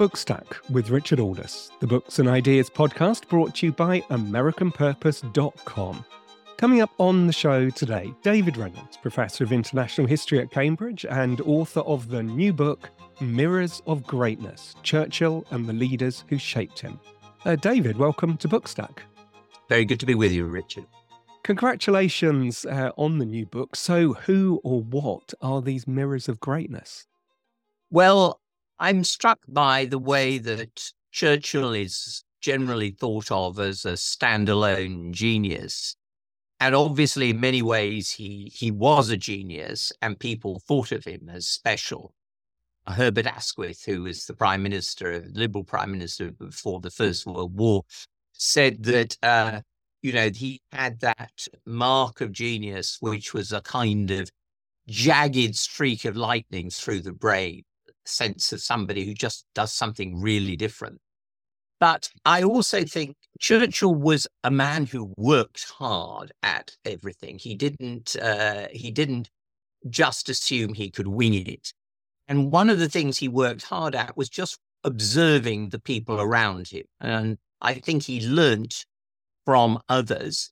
Bookstack with Richard Aldous, the Books and Ideas podcast brought to you by AmericanPurpose.com. Coming up on the show today, David Reynolds, Professor of International History at Cambridge and author of the new book, Mirrors of Greatness Churchill and the Leaders Who Shaped Him. Uh, David, welcome to Bookstack. Very good to be with you, Richard. Congratulations uh, on the new book. So, who or what are these mirrors of greatness? Well, I'm struck by the way that Churchill is generally thought of as a standalone genius. And obviously, in many ways, he, he was a genius, and people thought of him as special. Herbert Asquith, who was the prime minister, liberal prime minister before the First World War, said that uh, you know he had that mark of genius, which was a kind of jagged streak of lightning through the brain, sense of somebody who just does something really different. But I also think Churchill was a man who worked hard at everything. He didn't. Uh, he didn't just assume he could wing it. And one of the things he worked hard at was just observing the people around him. And I think he learnt from others.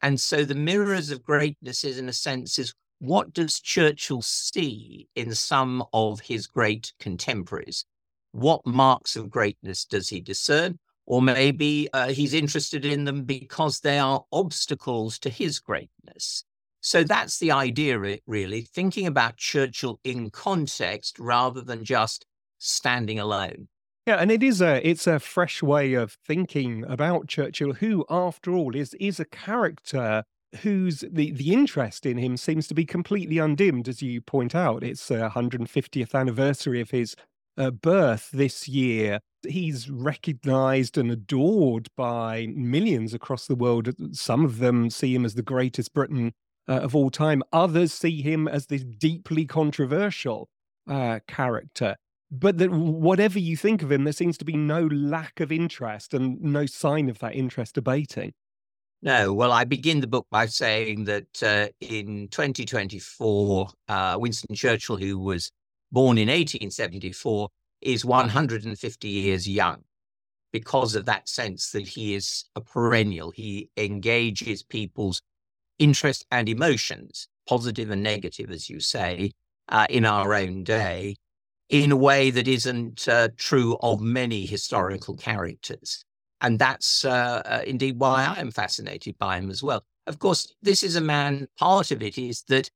And so the mirrors of greatness is, in a sense, is what does Churchill see in some of his great contemporaries? What marks of greatness does he discern? Or maybe uh, he's interested in them because they are obstacles to his greatness. So that's the idea, really, thinking about Churchill in context rather than just standing alone. Yeah, and it is a it's a fresh way of thinking about Churchill, who, after all, is is a character whose the, the interest in him seems to be completely undimmed, as you point out. It's a 150th anniversary of his uh, birth this year. He's recognized and adored by millions across the world. Some of them see him as the greatest Briton uh, of all time, others see him as this deeply controversial uh, character. But that whatever you think of him, there seems to be no lack of interest and no sign of that interest abating. No, well, I begin the book by saying that uh, in 2024, uh, Winston Churchill, who was born in 1874, is 150 years young because of that sense that he is a perennial. He engages people's interest and emotions, positive and negative, as you say, uh, in our own day, in a way that isn't uh, true of many historical characters. And that's uh, uh, indeed why I am fascinated by him as well. Of course, this is a man, part of it is that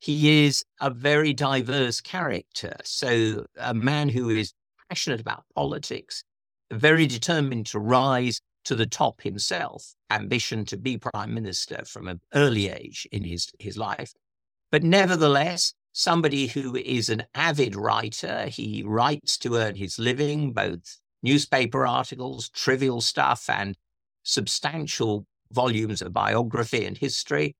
he is a very diverse character. So, a man who is passionate about politics, very determined to rise to the top himself, ambition to be prime minister from an early age in his, his life. But nevertheless, somebody who is an avid writer. He writes to earn his living, both newspaper articles, trivial stuff, and substantial volumes of biography and history.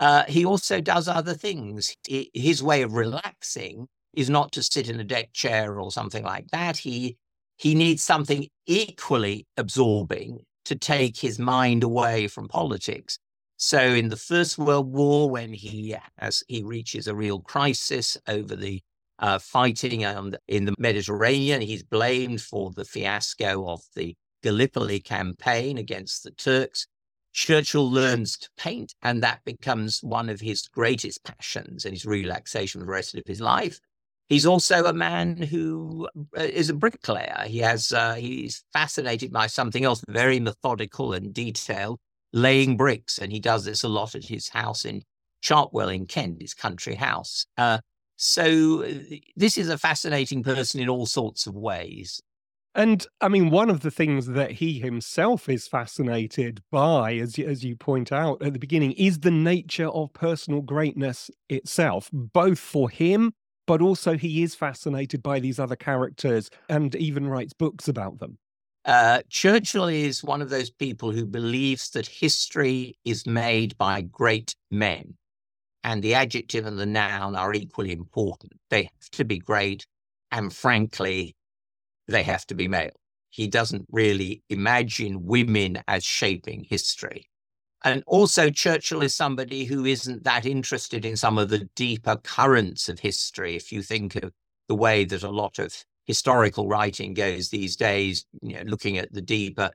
Uh, he also does other things. He, his way of relaxing is not to sit in a deck chair or something like that. He he needs something equally absorbing to take his mind away from politics. So in the First World War, when he as he reaches a real crisis over the uh, fighting in the Mediterranean. He's blamed for the fiasco of the Gallipoli campaign against the Turks. Churchill learns to paint, and that becomes one of his greatest passions and his relaxation for the rest of his life. He's also a man who uh, a bricklayer. He has uh, he's fascinated by something else very methodical and detailed, laying bricks, and he does this a lot at his house in Chartwell in Kent, his country house. Uh, so uh, this is a fascinating person in all sorts of ways. And I mean, one of the things that he himself is fascinated by, as you, as you point out at the beginning, is the nature of personal greatness itself, both for him, but also he is fascinated by these other characters and even writes books about them. Uh, Churchill is one of those people who believes that history is made by great men and the adjective and the noun are equally important. They have to be great, and frankly, they have to be male. He doesn't really imagine women as shaping history. And also, Churchill is somebody who isn't that interested in some of the deeper currents of history. If you think of the way that a lot of historical writing goes these days, you know, looking at the deeper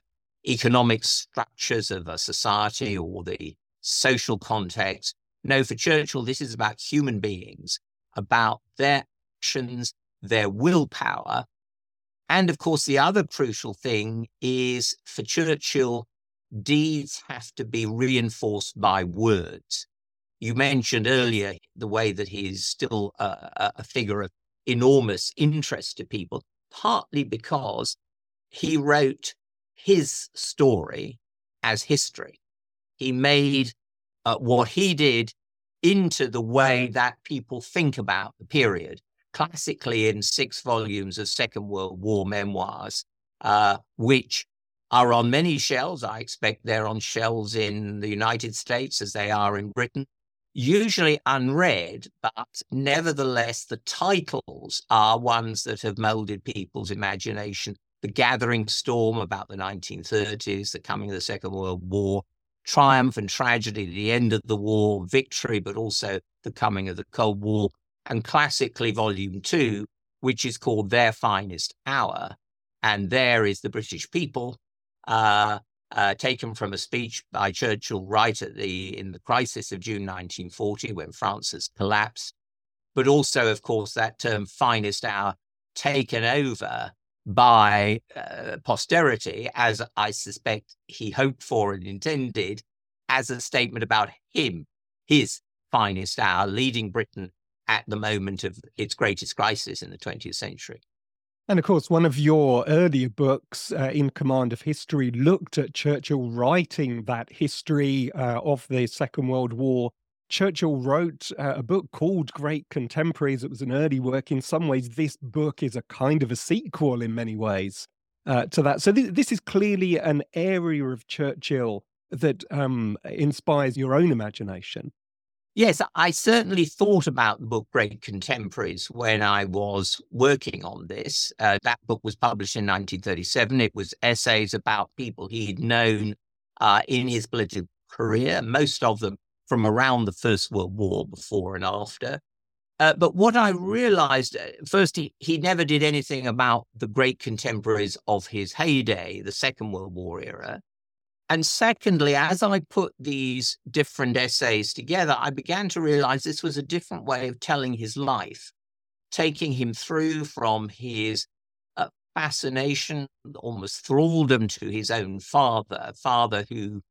economic structures of a society or the social context. No, for Churchill, this is about human beings, about their actions, their willpower. And of course, the other crucial thing is for Churchill, deeds have to be reinforced by words. You mentioned earlier the way that he's still a, a figure of enormous interest to people, partly because he wrote his story as history. He made uh, what he did into the way that people think about the period. Classically, in six volumes of Second World War memoirs, uh, which are on many shelves. I expect they're on shelves in the United States as they are in Britain usually unread, but nevertheless, the titles are ones that have molded people's imagination. The Gathering Storm about the 1930s, the coming of the Second World War, Triumph and Tragedy, the end of the war, victory, but also the coming of the Cold War, and classically, Volume Two, which is called Their Finest Hour. And there is the British people. Uh, uh, taken from a speech by Churchill right at the in the crisis of June 1940 when France has collapsed, but also, of course, that term "finest hour" taken over by uh, posterity, as I suspect he hoped for and intended, as a statement about him, his finest hour, leading Britain at the moment of its greatest crisis in the 20th century. And of course, one of your earlier books, uh, In Command of History, looked at Churchill writing that history uh, of the Second World War. Churchill wrote uh, a book called Great Contemporaries. It was an early work. In some ways, this book is a kind of a sequel in many ways uh, to that. So, th- this is clearly an area of Churchill that um, inspires your own imagination. Yes, I certainly thought about the book Great Contemporaries when I was working on this. Uh, that book was published in 1937. It was essays about people he'd known uh, in his political career, most of them from around the First World War, before and after. Uh, but what I realized uh, first, he, he never did anything about the great contemporaries of his heyday, the Second World War era. And secondly, as I put these different essays together, I began to realize this was a different way of telling his life, taking him through from his uh, fascination, almost thraldom to his own father, a father who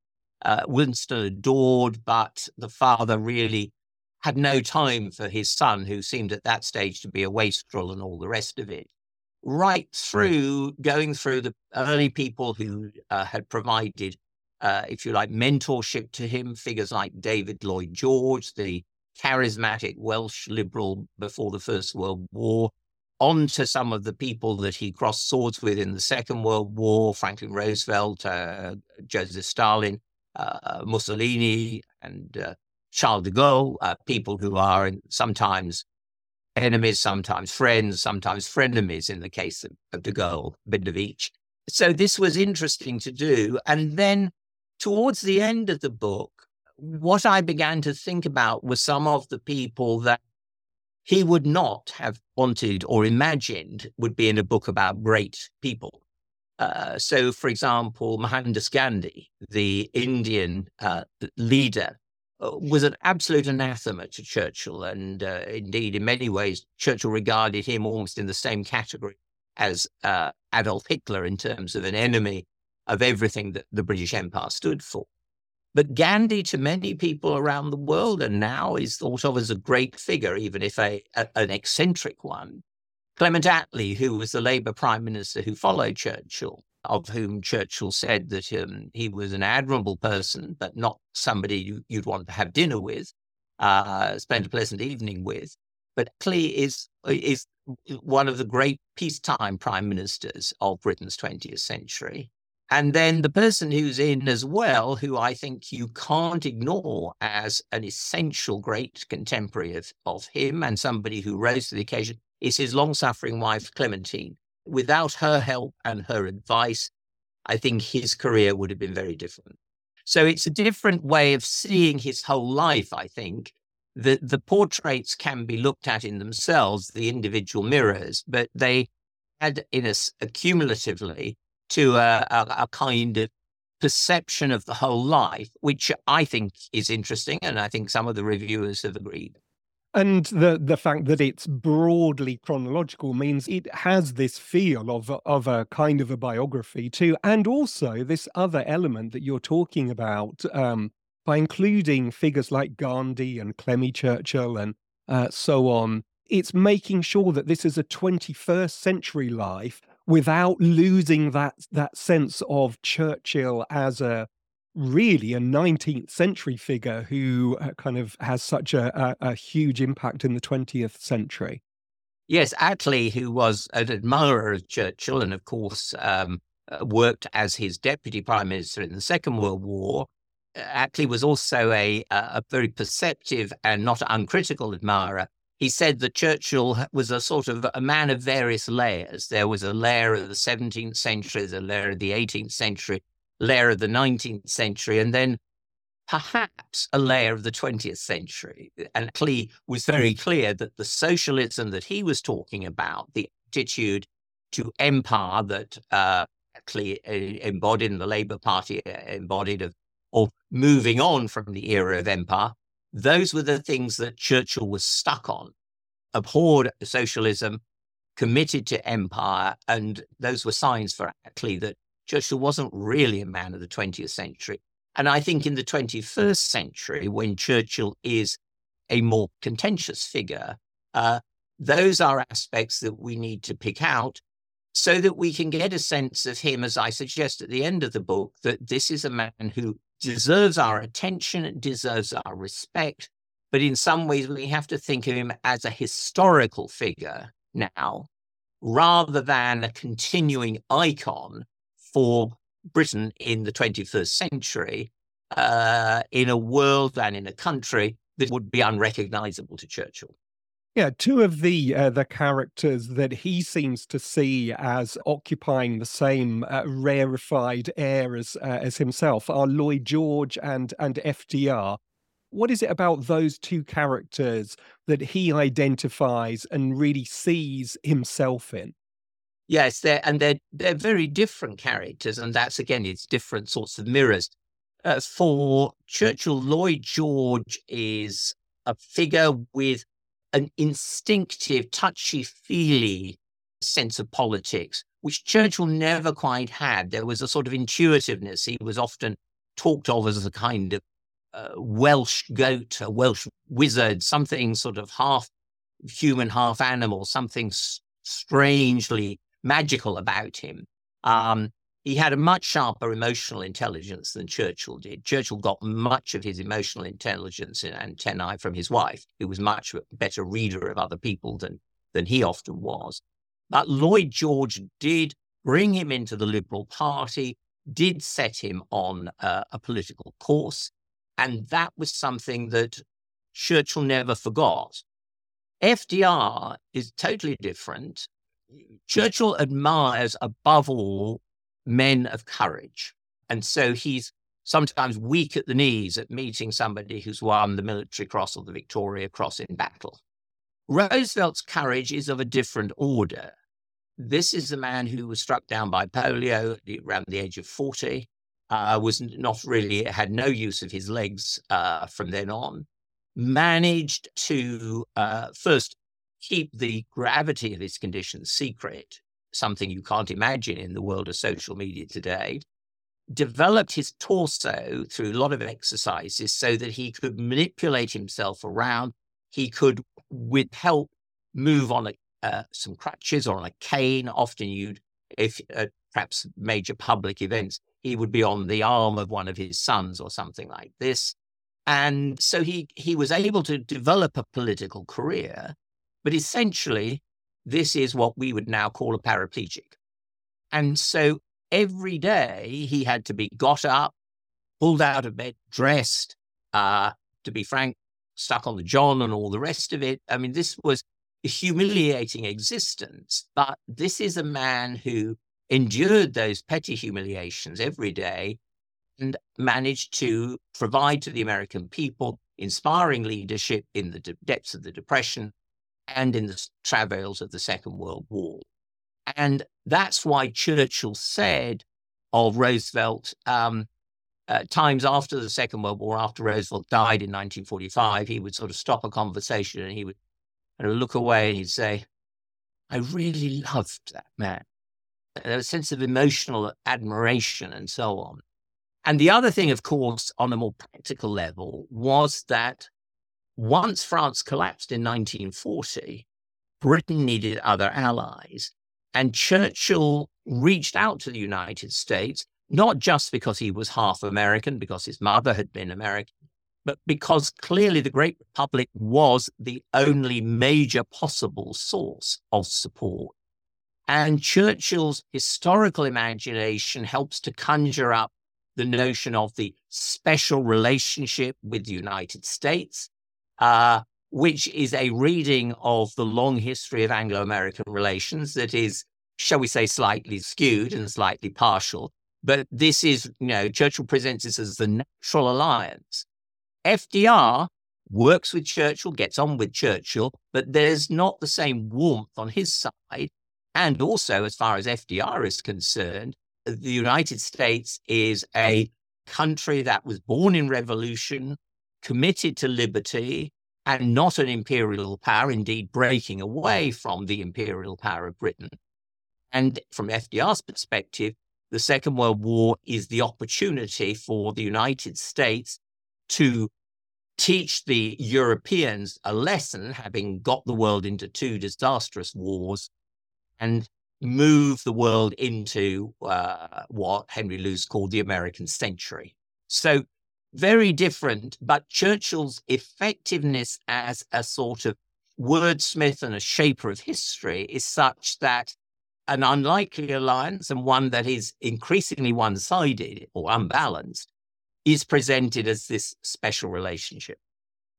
uh, Winston adored, but the father really had no time for his son, who seemed at that stage to be a wastrel and all the rest of it right through going through the early people who uh, had provided uh, if you like, mentorship to him. Figures like David Lloyd George, the charismatic Welsh liberal before the First World War, on to some of the people that he crossed swords with in the Second World War Franklin Roosevelt, uh, Joseph Stalin, Mussolini, and uh, Charles de Gaulle, uh, people who are sometimes enemies, sometimes friends, sometimes frenemies in the case of, of de Gaulle, bit of each. So this was interesting to do. And then towards the end of the book, what I began to think about were some of the people that he would not have wanted or imagined would be in a book about great people. Uh, so, for example, Mohandas Gandhi, the Indian uh, leader, uh, was an absolute anathema to Churchill. And uh, indeed, in many ways, Churchill regarded him almost in the same category as uh, Adolf Hitler in terms of an enemy of everything that the British Empire stood for. But Gandhi, to many people around the world, and now is thought of as a great figure, even if a, a, an eccentric one. Clement Attlee, who was the Labour Prime Minister who followed Churchill, of whom Churchill said that um, he was an admirable person, but not somebody you, would want to have dinner with, uh, spend a pleasant evening with. But Attlee is is one of the great peacetime prime ministers of Britain's 20th century. And then the person who's in as well, who I think you can't ignore as an essential great contemporary of, of him and somebody who rose to the occasion, is his long suffering wife, Clementine. Without her help and her advice, I think his career would have been very different. So it's a different way of seeing his whole life, I think. The, the portraits can be looked at in themselves, the individual mirrors, but they add in us accumulatively to a, a, a kind of perception of the whole life, which I think is interesting, and I think some of the reviewers have agreed. And the the fact that it's broadly chronological means it has this feel of of a kind of a biography too, and also this other element that you're talking about um, by including figures like Gandhi and Clemmie Churchill and uh, so on. It's making sure that this is a 21st century life without losing that that sense of Churchill as a really a 19th century figure who uh, kind of has such a, a, a, huge impact in the 20th century. Yes, Attlee, who was an admirer of Churchill and, of course, um, uh, worked as his deputy prime minister in the Second World War, uh, Attlee was also a, a very perceptive and not uncritical admirer he said that Churchill was a sort of a man of various layers. There was a layer of the 17th century, a layer of the 18th century, layer of the 19th century, and then perhaps a layer of the 20th century. And Attlee was very clear that the socialism that he was talking about, the attitude to empire that uh, Attlee embodied in the Labour Party, embodied of, of moving on from the era of empire, those were the things that Churchill was stuck on, abhorred socialism, committed to empire. And those were signs for Attlee that Churchill wasn't really a man of the 20th century. And I think in the 21st century, when Churchill is a more contentious figure, uh, those are aspects that we need to pick out so that we can get a sense of him, as I suggest at the end of the book, that this is a man who deserves our attention, deserves our respect. But in some ways, we have to think of him as a historical figure now, rather than a continuing icon for Britain in the 21st century, uh, in a world and in a country that would be unrecognizable to Churchill. Yeah, two of the uh, the characters that he seems to see as occupying the same uh, rarefied air as uh, as himself are Lloyd George and and FDR. What is it about those two characters that he identifies and really sees himself in? Yes, they're and they're they're very different characters, and that's again it's different sorts of mirrors. Uh, for Churchill, Lloyd George is a figure with an instinctive, touchy feely sense of politics, which Churchill never quite had. There was a sort of intuitiveness. He was often talked of as a kind of uh, Welsh goat, a Welsh wizard, something sort of half human, half animal, something strangely magical about him. Um, he had a much sharper emotional intelligence than Churchill did. Churchill got much of his emotional intelligence and antennae from his wife, who was much better reader of other people than, than he often was. But Lloyd George did bring him into the Liberal Party, did set him on uh, a political course. And that was something that Churchill never forgot. FDR is totally different. Churchill admires above all men of courage. And so he's sometimes weak at the knees at meeting somebody who's won the Military Cross or the Victoria Cross in battle. Roosevelt's courage is of a different order. This is the man who was struck down by polio around the age of 40, uh, was not really, had no use of his legs uh, from then on, managed to uh, first keep the gravity of his condition secret something you can't imagine in the world of social media today, developed his torso through a lot of exercises so that he could manipulate himself around. He could, with help, move on a, uh, some crutches or on a cane. Often you'd, if uh, perhaps major public events, he would be on the arm of one of his sons or something like this. And so he, he was able to develop a political career, but essentially this is what we would now call a paraplegic. And so every day he had to be got up, pulled out of bed, dressed, uh, to be frank, stuck on the John and all the rest of it. I mean, this was a humiliating existence, but this is a man who endured those petty humiliations every day and managed to provide to the American people inspiring leadership in the de- depths of the Depression and in the travails of the Second World War. And that's why Churchill said of Roosevelt, um, times after the Second World War, after Roosevelt died in 1945, he would sort of stop a conversation and he would of look away and he'd say, I really loved that man. There was a sense of emotional admiration and so on. And the other thing, of course, on a more practical level, was that once France collapsed in 1940, Britain needed other allies. And Churchill reached out to the United States, not just because he was half American, because his mother had been American, but because clearly the Great Republic was the only major possible source of support. And Churchill's historical imagination helps to conjure up the notion of the special relationship with the United States, uh, which is a reading of the long history of Anglo American relations that is, shall we say, slightly skewed and slightly partial. But this is, you know, Churchill presents this as the natural alliance. FDR works with Churchill, gets on with Churchill, but there's not the same warmth on his side. And also, as far as FDR is concerned, the United States is a country that was born in revolution, committed to liberty, and not an imperial power, indeed breaking away from the imperial power of Britain. And from FDR's perspective, the Second World War is the opportunity for the United States to teach the Europeans a lesson, having got the world into two disastrous wars, and move the world into uh, what Henry Luce called the American century. So very different, but Churchill's effectiveness as a sort of wordsmith and a shaper of history is such that an unlikely alliance and one that is increasingly one sided or unbalanced is presented as this special relationship.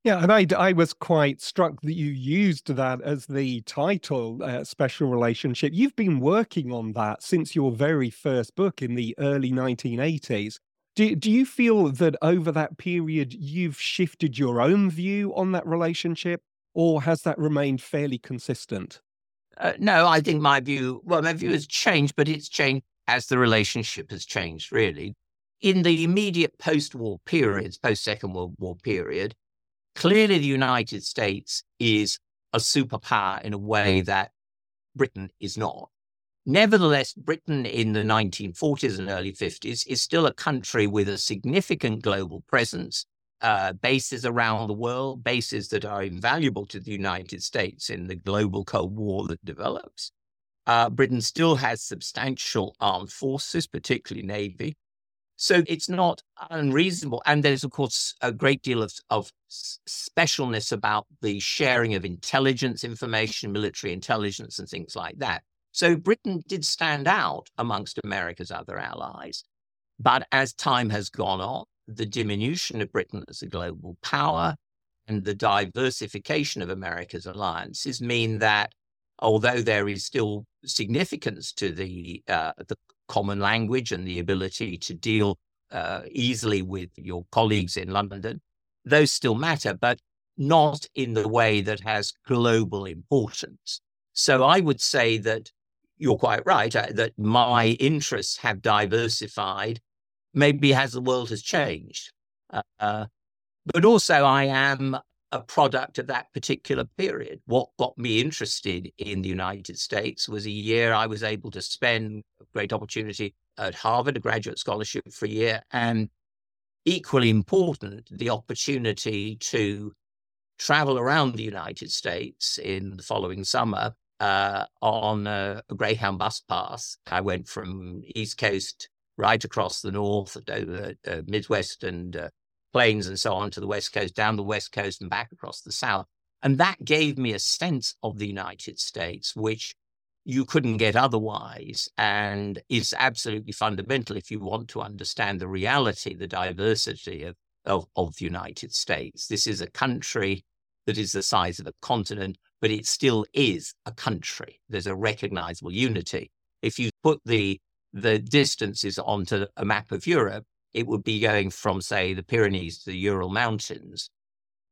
Yeah, and I, I was quite struck that you used that as the title, uh, Special Relationship. You've been working on that since your very first book in the early 1980s. Do, do you feel that over that period you've shifted your own view on that relationship, or has that remained fairly consistent? Uh, no, I think my view, well, my view has changed, but it's changed as the relationship has changed, really. In the immediate post war periods, post Second World War period, clearly the United States is a superpower in a way that Britain is not. Nevertheless, Britain in the 1940s and early 50s is still a country with a significant global presence, uh, bases around the world, bases that are invaluable to the United States in the global Cold War that develops. Uh, Britain still has substantial armed forces, particularly Navy. So it's not unreasonable. And there's, of course, a great deal of, of specialness about the sharing of intelligence information, military intelligence, and things like that. So Britain did stand out amongst America's other allies. But as time has gone on, the diminution of Britain as a global power and the diversification of America's alliances mean that although there is still significance to the uh, the common language and the ability to deal uh, easily with your colleagues in London, those still matter, but not in the way that has global importance. So I would say that you're quite right uh, that my interests have diversified, maybe as the world has changed. Uh, uh, but also, I am a product of that particular period. What got me interested in the United States was a year I was able to spend a great opportunity at Harvard, a graduate scholarship for a year, and equally important, the opportunity to travel around the United States in the following summer uh, on a, a, Greyhound bus pass. I went from East Coast right across the north, over uh, Midwest and uh, plains and so on to the West Coast, down the West Coast and back across the South. And that gave me a sense of the United States, which you couldn't get otherwise, and is absolutely fundamental if you want to understand the reality, the diversity of, of, of the United States. This is a country that is the size of a continent but it still is a country. There's a recognizable unity. If you put the the distances onto a map of Europe, it would be going from, say, the Pyrenees to the Ural Mountains.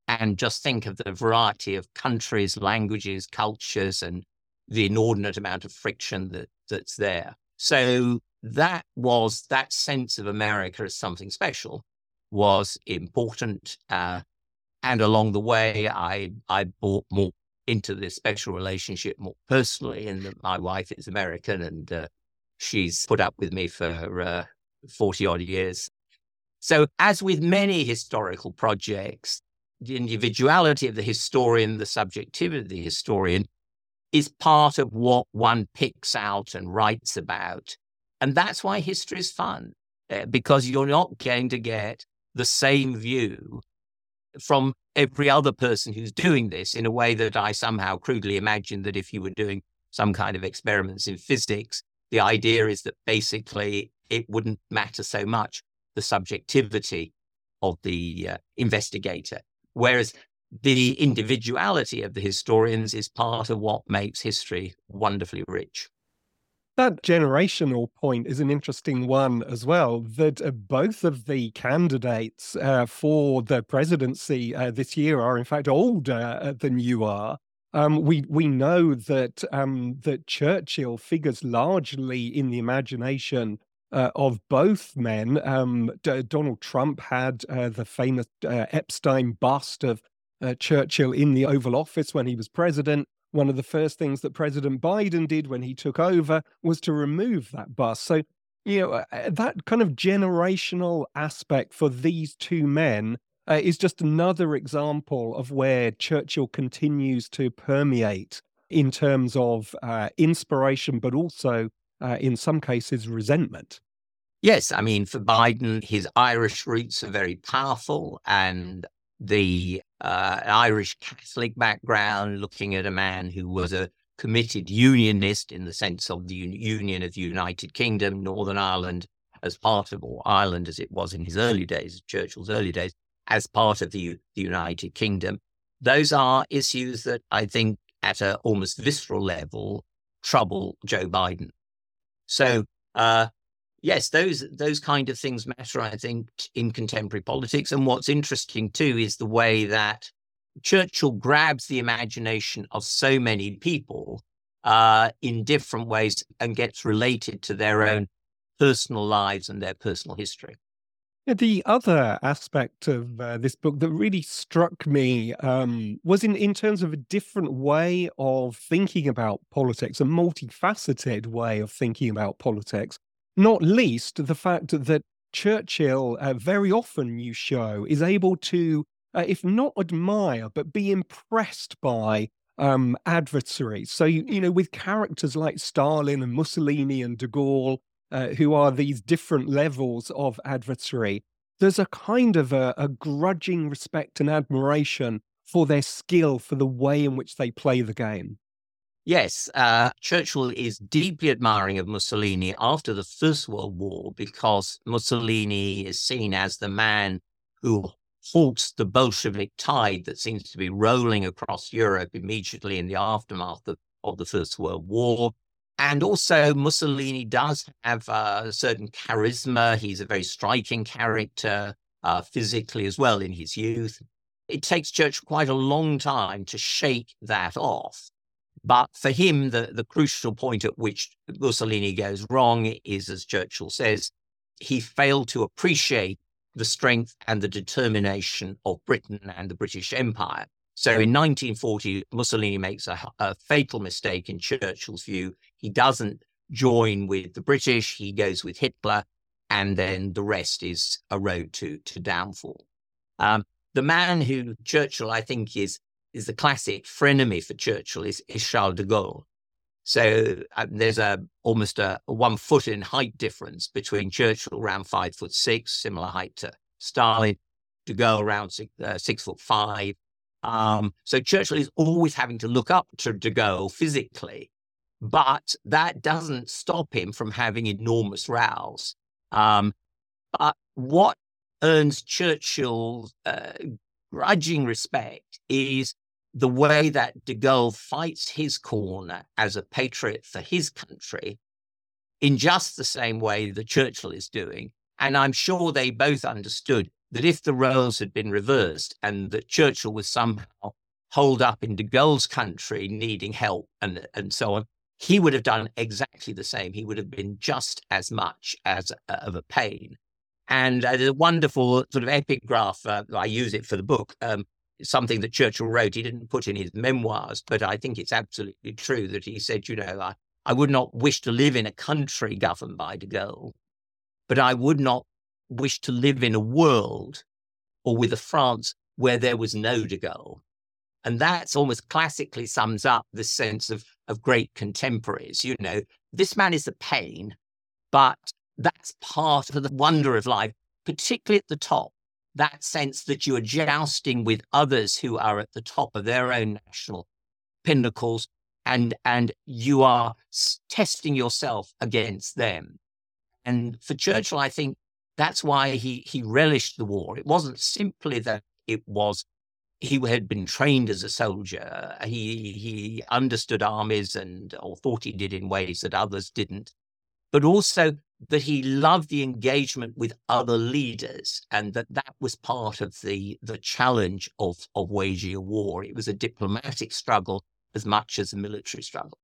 And just think of the variety of countries, languages, cultures, and the inordinate amount of friction that that's there. So that was that sense of America as something special was important. Uh, and along the way, I I bought more into this special relationship more personally, and my wife is American, and uh, she's put up with me for uh, forty odd years. So, as with many historical projects, the individuality of the historian, the subjectivity of the historian, is part of what one picks out and writes about. And that's why history is fun, uh, because you're not going to get the same view from every other person who's doing this in a way that I somehow crudely imagine that if you were doing some kind of experiments in physics, the idea is that basically it wouldn't matter so much the subjectivity of the uh, investigator. Whereas the individuality of the historians is part of what makes history wonderfully rich. That generational point is an interesting one as well. That uh, both of the candidates uh, for the presidency uh, this year are, in fact, older uh, than you are. Um, we we know that um, that Churchill figures largely in the imagination uh, of both men. Um, D- Donald Trump had uh, the famous Epstein bust of Churchill in the Oval Office when he was president one of the first things that President Biden did when he took over was to remove that bus. So, you know, uh, uh, that kind of generational aspect for these two men uh, is just another example of where Churchill continues to permeate in terms of uh, inspiration, but also uh, in some cases resentment. Yes, I mean, for Biden, his Irish roots are very powerful, and the uh, Irish Catholic background, looking at a man who was a committed unionist in the sense of the Union of the United Kingdom, Northern Ireland as part of, or Ireland as it was in his early days, Churchill's early days, as part of the, the United Kingdom. Those are issues that I think at an almost visceral level trouble Joe Biden. So uh, yes, those those kind of things matter, I think, in contemporary politics. And what's interesting too is the way that Churchill grabs the imagination of so many people uh, in different ways and gets related to their own personal lives and their personal history. The other aspect of uh, this book that really struck me um, was in, in terms of a different way of thinking about politics, a multifaceted way of thinking about politics. Not least the fact that Churchill, uh, very often you show, is able to, uh, if not admire, but be impressed by um, adversaries. So, you, you, know, with characters like Stalin and Mussolini and de Gaulle, uh, who are these different levels of adversary, there's a kind of a, a grudging respect and admiration for their skill, for the way in which they play the game. Yes, uh, Churchill is deeply admiring of Mussolini after the First World War because Mussolini is seen as the man who halts the Bolshevik tide that seems to be rolling across Europe immediately in the aftermath of, of the First World War. And also, Mussolini does have uh, a certain charisma. He's a very striking character uh, physically as well in his youth. It takes Churchill quite a long time to shake that off. But for him, the, the crucial point at which Mussolini goes wrong is, as Churchill says, he failed to appreciate the strength and the determination of Britain and the British Empire. So in 1940, Mussolini makes a, a, fatal mistake in Churchill's view. He doesn't join with the British, he goes with Hitler, and then the rest is a road to, to downfall. Um, the man who Churchill, I think, is is the classic frenemy for Churchill is, is Charles de Gaulle. So uh, there's a almost a, a, one foot in height difference between Churchill around five foot six, similar height to Stalin, de Gaulle around six, uh, six foot five. Um, so Churchill is always having to look up to de Gaulle physically, but that doesn't stop him from having enormous rows. Um, but what earns Churchill uh, grudging respect is the way that de Gaulle fights his corner as a patriot for his country in just the same way that Churchill is doing. And I'm sure they both understood that if the roles had been reversed and that Churchill was somehow holed up in de Gaulle's country needing help and, and so on, he would have done exactly the same. He would have been just as much as uh, of a pain. And uh, there's a wonderful sort of epigraph. Uh, I use it for the book. Um, something that Churchill wrote. He didn't put in his memoirs, but I think it's absolutely true that he said, you know, I, I would not wish to live in a country governed by de Gaulle, but I would not wish to live in a world or with a France where there was no de Gaulle. And that's almost classically sums up the sense of, of great contemporaries. You know, this man is a pain, but that's part of the wonder of life, particularly at the top. That sense that you are jousting with others who are at the top of their own national pinnacles, and and you are testing yourself against them. And for Churchill, I think that's why he he relished the war. It wasn't simply that it was he had been trained as a soldier. He he understood armies and or thought he did in ways that others didn't, but also that he loved the engagement with other leaders and that that was part of the the challenge of of waging a war. It was a diplomatic struggle as much as a military struggle.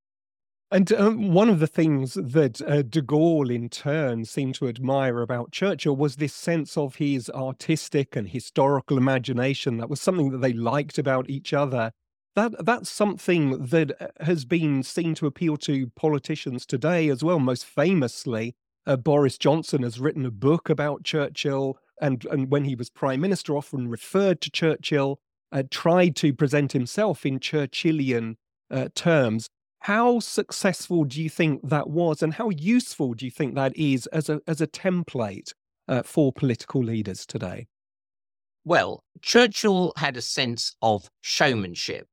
And um, one of the things that uh, de Gaulle, in turn, seemed to admire about Churchill was this sense of his artistic and historical imagination. That was something that they liked about each other. That that's something that uh, has been seen to appeal to politicians today as well. Most famously, uh, Boris Johnson has written a book about Churchill, and and when he was prime minister, often referred to Churchill. Uh, tried to present himself in Churchillian uh, terms. How successful do you think that was, and how useful do you think that is as a as a template uh, for political leaders today? Well, Churchill had a sense of showmanship.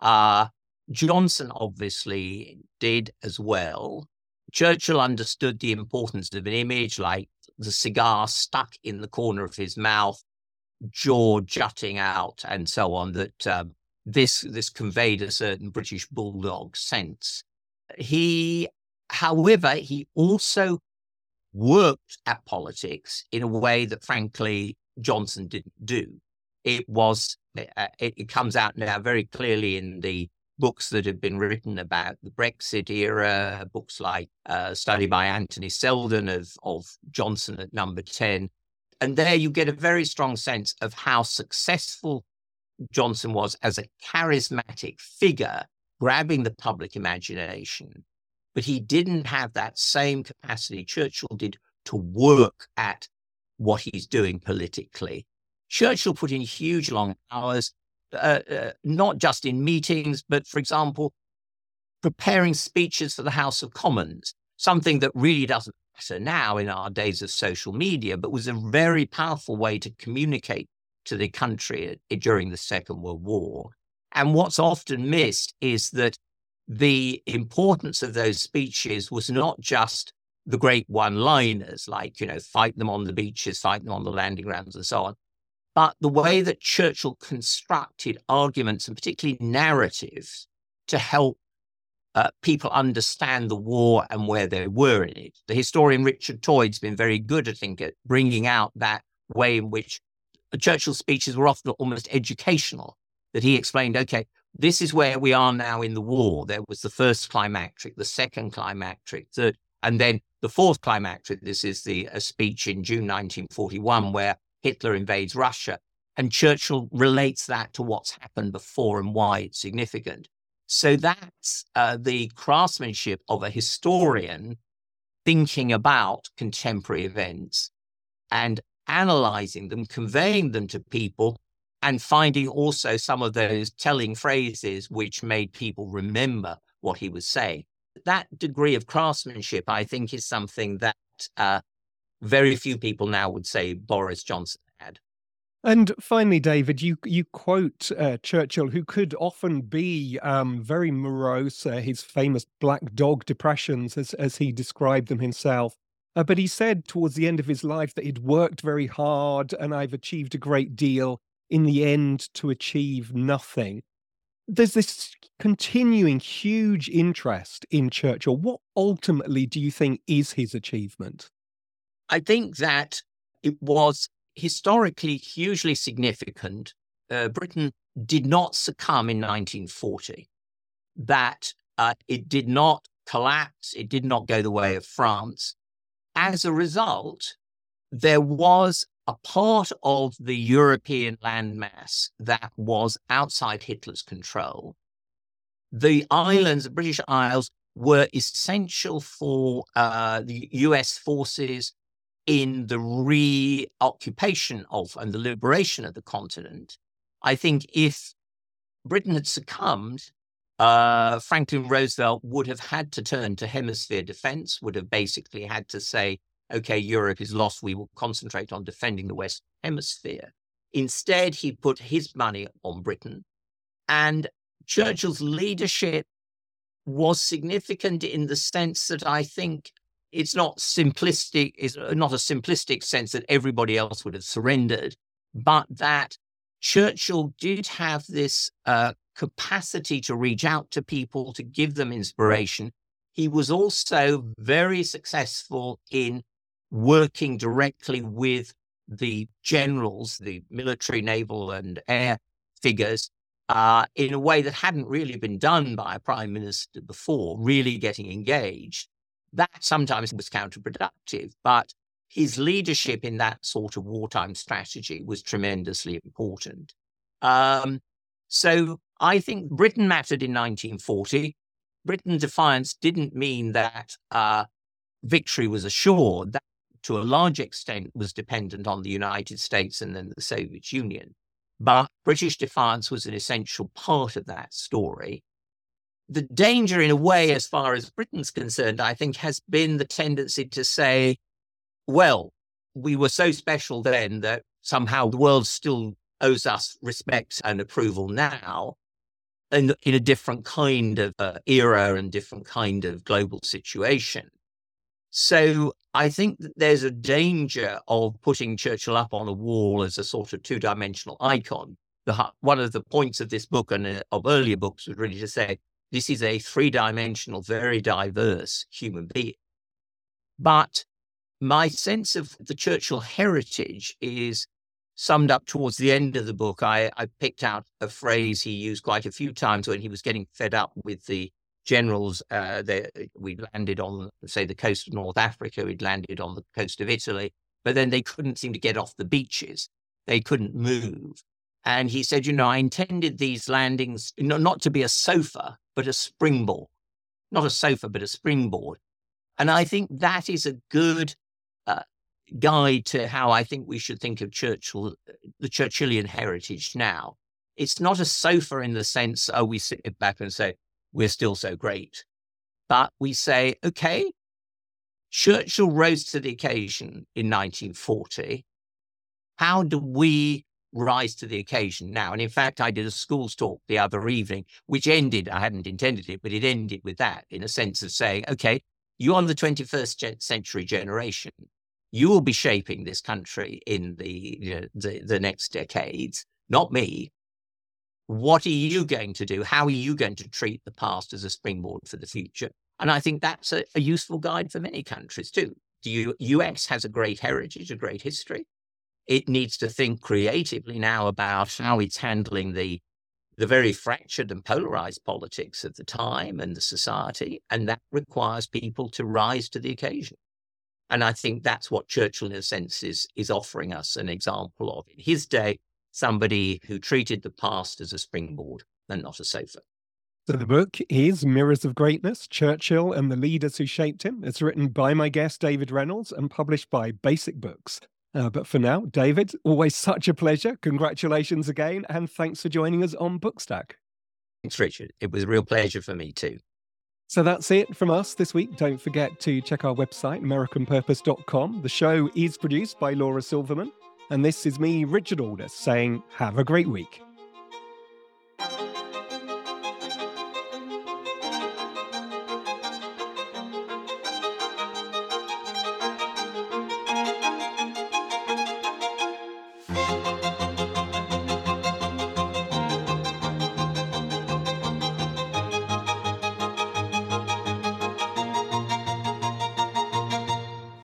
Uh, Johnson obviously did as well. Churchill understood the importance of an image like the cigar stuck in the corner of his mouth, jaw jutting out, and so on, that um, this this conveyed a certain British bulldog sense. He, however, he also worked at politics in a way that, frankly, Johnson didn't do. It was uh, it, it comes out now very clearly in the books that have been written about the Brexit era, books like uh, study by Anthony Seldon of, of Johnson at number 10. And there you get a very strong sense of how successful Johnson was as a charismatic figure, grabbing the public imagination. But he didn't have that same capacity Churchill did to work at what he's doing politically. Churchill put in huge long hours, uh, uh, not just in meetings, but for example, preparing speeches for the House of Commons, something that really doesn't matter now in our days of social media, but was a very powerful way to communicate to the country during the Second World War. And what's often missed is that the importance of those speeches was not just the great one liners, like, you know, fight them on the beaches, fight them on the landing grounds, and so on, but the way that Churchill constructed arguments and particularly narratives to help uh, people understand the war and where they were in it. The historian Richard Toye's been very good, I think, at bringing out that way in which Churchill's speeches were often almost educational, that he explained, okay, this is where we are now in the war. There was the first climacteric, the second climacteric, third, and then the fourth climacteric. This is the a speech in June 1941 where Hitler invades Russia. And Churchill relates that to what's happened before and why it's significant. So that's uh, the craftsmanship of a historian thinking about contemporary events and analyzing them, conveying them to people, and finding also some of those telling phrases which made people remember what he was saying. That degree of craftsmanship, I think, is something that uh, very few people now would say Boris Johnson had. And finally, David, you you quote uh, Churchill, who could often be um, very morose. Uh, his famous black dog depressions, as as he described them himself. Uh, but he said towards the end of his life that he'd worked very hard and I've achieved a great deal. In the end, to achieve nothing. There's this continuing huge interest in Churchill. What ultimately do you think is his achievement? I think that it was historically hugely significant. Uh, Britain did not succumb in 1940, that uh, it did not collapse, it did not go the way of France. As a result, there was a part of the European landmass that was outside Hitler's control. The islands, the British Isles, were essential for uh, the US forces in the reoccupation of and the liberation of the continent. I think if Britain had succumbed, uh, Franklin Roosevelt would have had to turn to hemisphere defense, would have basically had to say, okay, Europe is lost. We will concentrate on defending the West Hemisphere. Instead, he put his money on Britain. And Churchill's leadership was significant in the sense that I think it's not simplistic, it's not a simplistic sense that everybody else would have surrendered, but that Churchill did have this uh, capacity to reach out to people, to give them inspiration. He was also very successful in working directly with the generals, the military, naval, and air figures uh, in a way that hadn't really been done by a prime minister before, really getting engaged. That sometimes was counterproductive, but his leadership in that sort of wartime strategy was tremendously important. Um, so I think Britain mattered in 1940. Britain defiance didn't mean that uh, victory was assured. That, to a large extent, was dependent on the United States and then the Soviet Union. But British defiance was an essential part of that story. The danger, in a way, as far as Britain's concerned, I think, has been the tendency to say, well, we were so special then that somehow the world still owes us respect and approval now in, in a different kind of uh, era and different kind of global situation. So I think that there's a danger of putting Churchill up on a wall as a sort of two dimensional icon. The, one of the points of this book and uh, of earlier books was really to say this is a three dimensional, very diverse human being. But my sense of the Churchill heritage is summed up towards the end of the book. I, I picked out a phrase he used quite a few times when he was getting fed up with the generals. Uh, we landed on, say, the coast of North Africa. We'd landed on the coast of Italy, but then they couldn't seem to get off the beaches. They couldn't move. And he said, you know, I intended these landings not to be a sofa, but a springboard. Not a sofa, but a springboard. And I think that is a good uh, guide to how I think we should think of Churchill, the Churchillian heritage now. It's not a sofa in the sense, oh, we sit back and say, we're still so great. But we say, okay, Churchill rose to the occasion in 1940. How do we rise to the occasion now? And in fact, I did a schools talk the other evening, which ended, I hadn't intended it, but it ended with that in a sense of saying, okay, you're on the 21st century generation. You will be shaping this country in the, you know, the, the next decades, not me what are you going to do? How are you going to treat the past as a springboard for the future? And I think that's a, a useful guide for many countries too. The U- US has a great heritage, a great history. It needs to think creatively now about how it's handling the the very fractured and polarized politics of the time and the society, and that requires people to rise to the occasion. And I think that's what Churchill, in a sense, is, is offering us an example of. In his day, somebody who treated the past as a springboard and not a sofa. So the book is Mirrors of Greatness, Churchill and the Leaders Who Shaped Him. It's written by my guest, David Reynolds, and published by Basic Books. Uh, but for now, David, always such a pleasure. Congratulations again, and thanks for joining us on Bookstack. Thanks, Richard. It was a real pleasure for me too. So that's it from us this week. Don't forget to check our website, AmericanPurpose.com. The show is produced by Laura Silverman. And this is me, Richard Aldous, saying, have a great week.